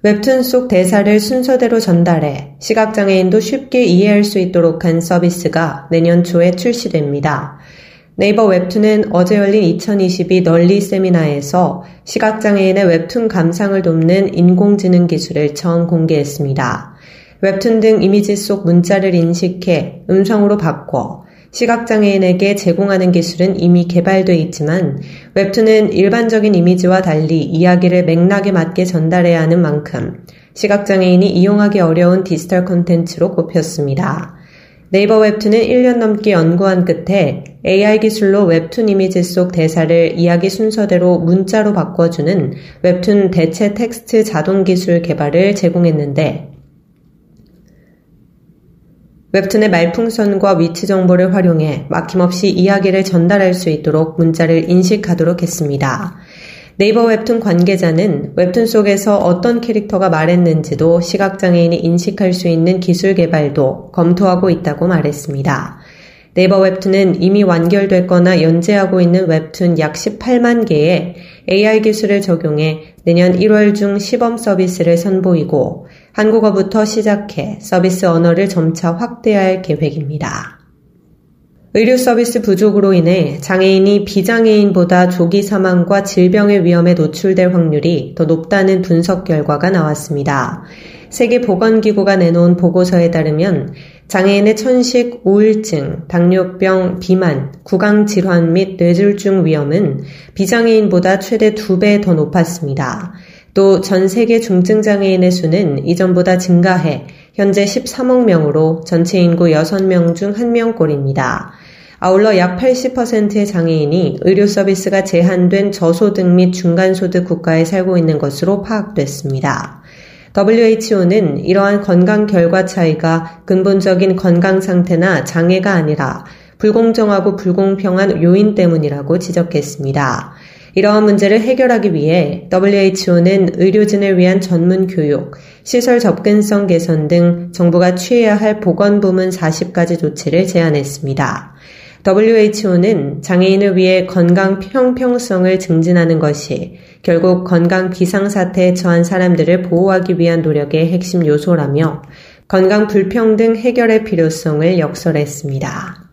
웹툰 속 대사를 순서대로 전달해 시각장애인도 쉽게 이해할 수 있도록 한 서비스가 내년 초에 출시됩니다. 네이버 웹툰은 어제 열린 2022 널리 세미나에서 시각장애인의 웹툰 감상을 돕는 인공지능 기술을 처음 공개했습니다. 웹툰 등 이미지 속 문자를 인식해 음성으로 바꿔 시각장애인에게 제공하는 기술은 이미 개발돼 있지만 웹툰은 일반적인 이미지와 달리 이야기를 맥락에 맞게 전달해야 하는 만큼 시각장애인이 이용하기 어려운 디지털 콘텐츠로 꼽혔습니다. 네이버 웹툰은 1년 넘게 연구한 끝에 AI 기술로 웹툰 이미지 속 대사를 이야기 순서대로 문자로 바꿔주는 웹툰 대체 텍스트 자동 기술 개발에 성공했는데 웹툰의 말풍선과 위치 정보를 활용해 막힘없이 이야기를 전달할 수 있도록 문자를 인식하도록 했습니다. 네이버 웹툰 관계자는 웹툰 속에서 어떤 캐릭터가 말했는지도 시각장애인이 인식할 수 있는 기술 개발도 검토하고 있다고 말했습니다. 네이버 웹툰은 이미 완결됐거나 연재하고 있는 웹툰 약 18만 개의 AI 기술을 적용해 내년 1월 중 시범 서비스를 선보이고 한국어부터 시작해 서비스 언어를 점차 확대할 계획입니다. 의료 서비스 부족으로 인해 장애인이 비장애인보다 조기 사망과 질병의 위험에 노출될 확률이 더 높다는 분석 결과가 나왔습니다. 세계보건기구가 내놓은 보고서에 따르면 장애인의 천식, 우울증, 당뇨병, 비만, 구강질환 및 뇌졸중 위험은 비장애인보다 최대 2배 더 높았습니다. 또 전 세계 중증 장애인의 수는 이전보다 증가해 현재 13억 명으로 전체 인구 6명 중 1명꼴입니다. 아울러 약 80%의 장애인이 의료 서비스가 제한된 저소득 및 중간소득 국가에 살고 있는 것으로 파악됐습니다. WHO는 이러한 건강 결과 차이가 근본적인 건강 상태나 장애가 아니라 불공정하고 불공평한 요인 때문이라고 지적했습니다. 이러한 문제를 해결하기 위해 WHO는 의료진을 위한 전문 교육, 시설 접근성 개선 등 정부가 취해야 할 보건 부문 40가지 조치를 제안했습니다. WHO는 장애인을 위해 건강 평평성을 증진하는 것이 결국 건강 비상사태에 처한 사람들을 보호하기 위한 노력의 핵심 요소라며 건강 불평등 해결의 필요성을 역설했습니다.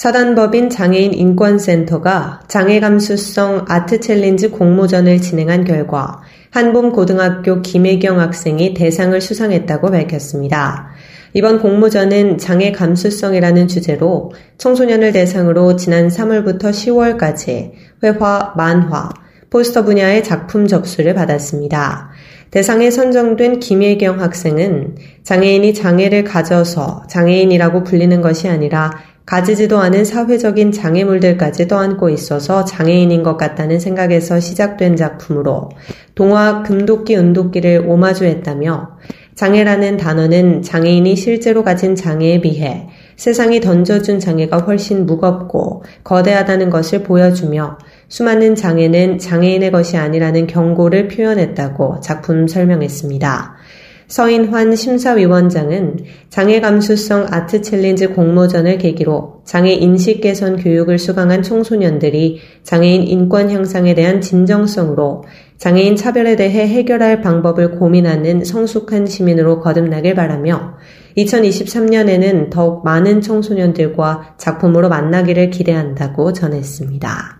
사단법인 장애인 인권센터가 장애 감수성 아트 챌린지 공모전을 진행한 결과 한봄 고등학교 김혜경 학생이 대상을 수상했다고 밝혔습니다. 이번 공모전은 장애 감수성이라는 주제로 청소년을 대상으로 지난 3월부터 10월까지 회화, 만화, 포스터 분야의 작품 접수를 받았습니다. 대상에 선정된 김혜경 학생은 장애인이 장애를 가져서 장애인이라고 불리는 것이 아니라 가지지도 않은 사회적인 장애물들까지 떠안고 있어서 장애인인 것 같다는 생각에서 시작된 작품으로 동화 금도끼 은도끼를 오마주했다며 장애라는 단어는 장애인이 실제로 가진 장애에 비해 세상이 던져준 장애가 훨씬 무겁고 거대하다는 것을 보여주며 수많은 장애는 장애인의 것이 아니라는 경고를 표현했다고 작품 설명했습니다. 서인환 심사위원장은 장애 감수성 아트 챌린지 공모전을 계기로 장애 인식 개선 교육을 수강한 청소년들이 장애인 인권 향상에 대한 진정성으로 장애인 차별에 대해 해결할 방법을 고민하는 성숙한 시민으로 거듭나길 바라며 2023년에는 더욱 많은 청소년들과 작품으로 만나기를 기대한다고 전했습니다.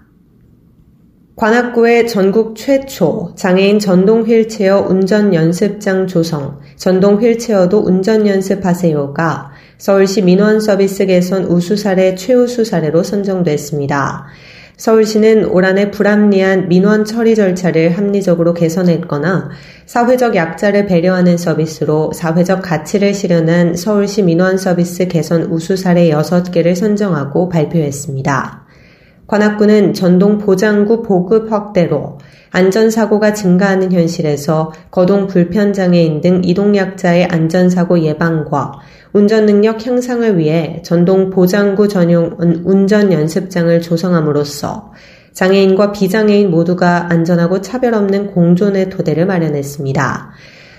관악구의 전국 최초 장애인 전동 휠체어 운전 연습장 조성, 전동 휠체어도 운전 연습하세요가 서울시 민원 서비스 개선 우수 사례 최우수 사례로 선정됐습니다. 서울시는 올 한해 불합리한 민원 처리 절차를 합리적으로 개선했거나 사회적 약자를 배려하는 서비스로 사회적 가치를 실현한 서울시 민원 서비스 개선 우수 사례 6개를 선정하고 발표했습니다. 관악구는 전동 보장구 보급 확대로 안전사고가 증가하는 현실에서 거동 불편장애인 등 이동약자의 안전사고 예방과 운전 능력 향상을 위해 전동 보장구 전용 운전 연습장을 조성함으로써 장애인과 비장애인 모두가 안전하고 차별 없는 공존의 토대를 마련했습니다.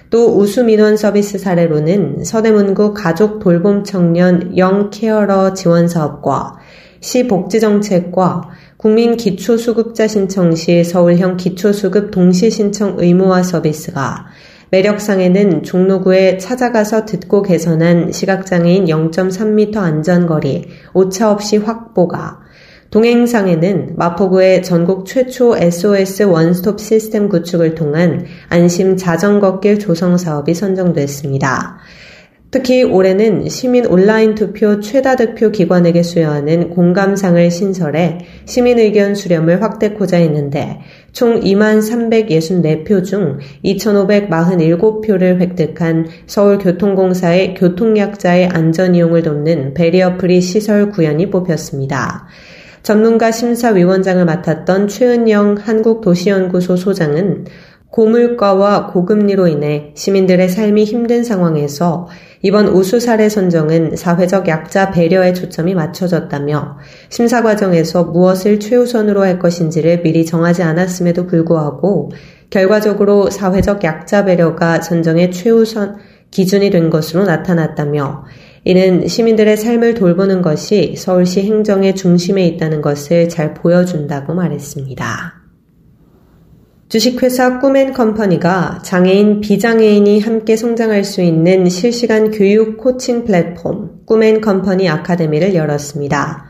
또 우수 민원 서비스 사례로는 서대문구 가족 돌봄 청년 영 케어러 지원 사업과 시 복지정책과 국민 기초수급자 신청 시 서울형 기초수급 동시 신청 의무화 서비스가 매력상에는 종로구에 찾아가서 듣고 개선한 시각장애인 0.3m 안전거리 오차 없이 확보가 동행상에는 마포구의 전국 최초 SOS 원스톱 시스템 구축을 통한 안심 자전거길 조성 사업이 선정됐습니다. 특히 올해는 시민 온라인 투표 최다 득표 기관에게 수여하는 공감상을 신설해 시민 의견 수렴을 확대코자 했는데 총 2만 364표 중 2,547표를 획득한 서울교통공사의 교통약자의 안전 이용을 돕는 베리어 프리 시설 구현이 뽑혔습니다. 전문가 심사위원장을 맡았던 최은영 한국도시연구소 소장은 고물가와 고금리로 인해 시민들의 삶이 힘든 상황에서 이번 우수 사례 선정은 사회적 약자 배려에 초점이 맞춰졌다며 심사 과정에서 무엇을 최우선으로 할 것인지를 미리 정하지 않았음에도 불구하고 결과적으로 사회적 약자 배려가 선정의 최우선 기준이 된 것으로 나타났다며 이는 시민들의 삶을 돌보는 것이 서울시 행정의 중심에 있다는 것을 잘 보여준다고 말했습니다. 주식회사 꿈앤컴퍼니가 장애인, 비장애인이 함께 성장할 수 있는 실시간 교육 코칭 플랫폼 꿈앤컴퍼니 아카데미를 열었습니다.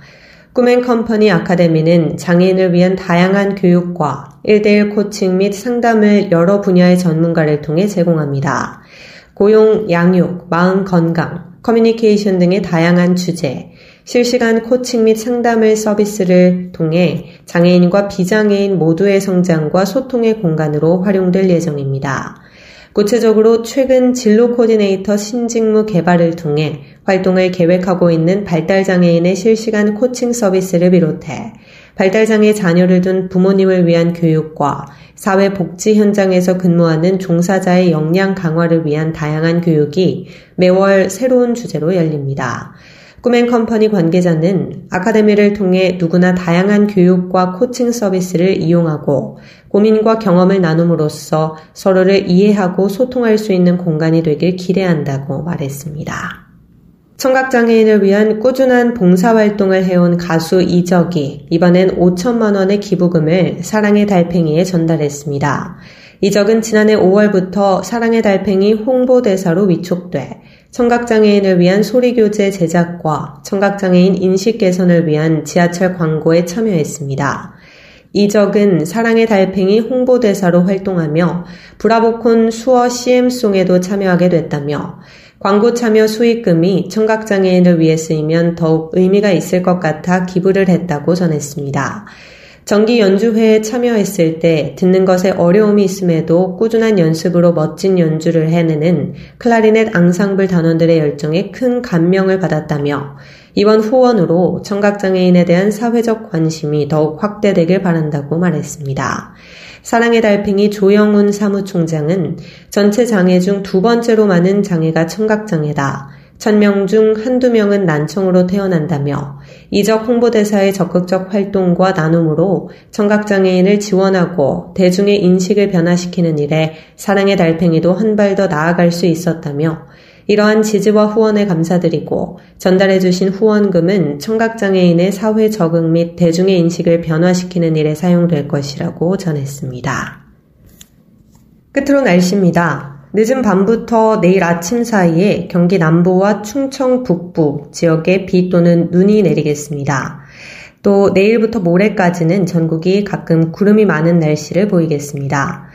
꿈앤컴퍼니 아카데미는 장애인을 위한 다양한 교육과 1대1 코칭 및 상담을 여러 분야의 전문가를 통해 제공합니다. 고용, 양육, 마음 건강, 커뮤니케이션 등의 다양한 주제, 실시간 코칭 및 상담을 서비스를 통해 장애인과 비장애인 모두의 성장과 소통의 공간으로 활용될 예정입니다. 구체적으로 최근 진로 코디네이터 신직무 개발을 통해 활동을 계획하고 있는 발달장애인의 실시간 코칭 서비스를 비롯해 발달장애 자녀를 둔 부모님을 위한 교육과 사회복지 현장에서 근무하는 종사자의 역량 강화를 위한 다양한 교육이 매월 새로운 주제로 열립니다. 꿈앤컴퍼니 관계자는 아카데미를 통해 누구나 다양한 교육과 코칭 서비스를 이용하고 고민과 경험을 나눔으로써 서로를 이해하고 소통할 수 있는 공간이 되길 기대한다고 말했습니다. 청각장애인을 위한 꾸준한 봉사활동을 해온 가수 이적이 이번엔 5천만 원의 기부금을 사랑의 달팽이에 전달했습니다. 이적은 지난해 5월부터 사랑의 달팽이 홍보대사로 위촉돼 청각장애인을 위한 소리교재 제작과 청각장애인 인식 개선을 위한 지하철 광고에 참여했습니다. 이적은 사랑의 달팽이 홍보대사로 활동하며 브라보콘 수어 CM송에도 참여하게 됐다며 광고 참여 수익금이 청각장애인을 위해 쓰이면 더욱 의미가 있을 것 같아 기부를 했다고 전했습니다. 정기 연주회에 참여했을 때 듣는 것에 어려움이 있음에도 꾸준한 연습으로 멋진 연주를 해내는 클라리넷 앙상블 단원들의 열정에 큰 감명을 받았다며 이번 후원으로 청각장애인에 대한 사회적 관심이 더욱 확대되길 바란다고 말했습니다. 사랑의 달팽이 조영훈 사무총장은 전체 장애 중 두 번째로 많은 장애가 청각장애다. 천명 중 한두 명은 난청으로 태어난다며 이적 홍보대사의 적극적 활동과 나눔으로 청각장애인을 지원하고 대중의 인식을 변화시키는 일에 사랑의 달팽이도 한 발 더 나아갈 수 있었다며 이러한 지지와 후원에 감사드리고 전달해주신 후원금은 청각장애인의 사회 적응 및 대중의 인식을 변화시키는 일에 사용될 것이라고 전했습니다. 끝으로 날씨입니다. 늦은 밤부터 내일 아침 사이에 경기 남부와 충청 북부 지역에 비 또는 눈이 내리겠습니다. 또 내일부터 모레까지는 전국이 가끔 구름이 많은 날씨를 보이겠습니다.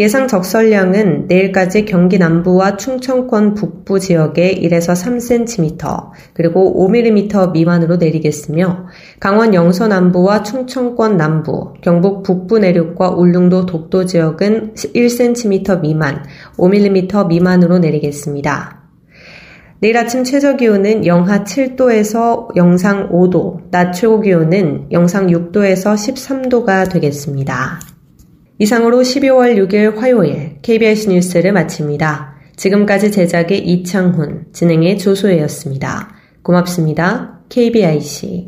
예상 적설량은 내일까지 경기 남부와 충청권 북부 지역에 1에서 3cm, 그리고 5mm 미만으로 내리겠으며, 강원 영서 남부와 충청권 남부, 경북 북부 내륙과 울릉도 독도 지역은 1cm 미만, 5mm 미만으로 내리겠습니다. 내일 아침 최저 기온은 영하 7도에서 영상 5도, 낮 최고 기온은 영상 6도에서 13도가 되겠습니다. 이상으로 12월 6일 화요일 KBS 뉴스를 마칩니다. 지금까지 제작의 이창훈, 진행의 조소혜였습니다. 고맙습니다. KBIC.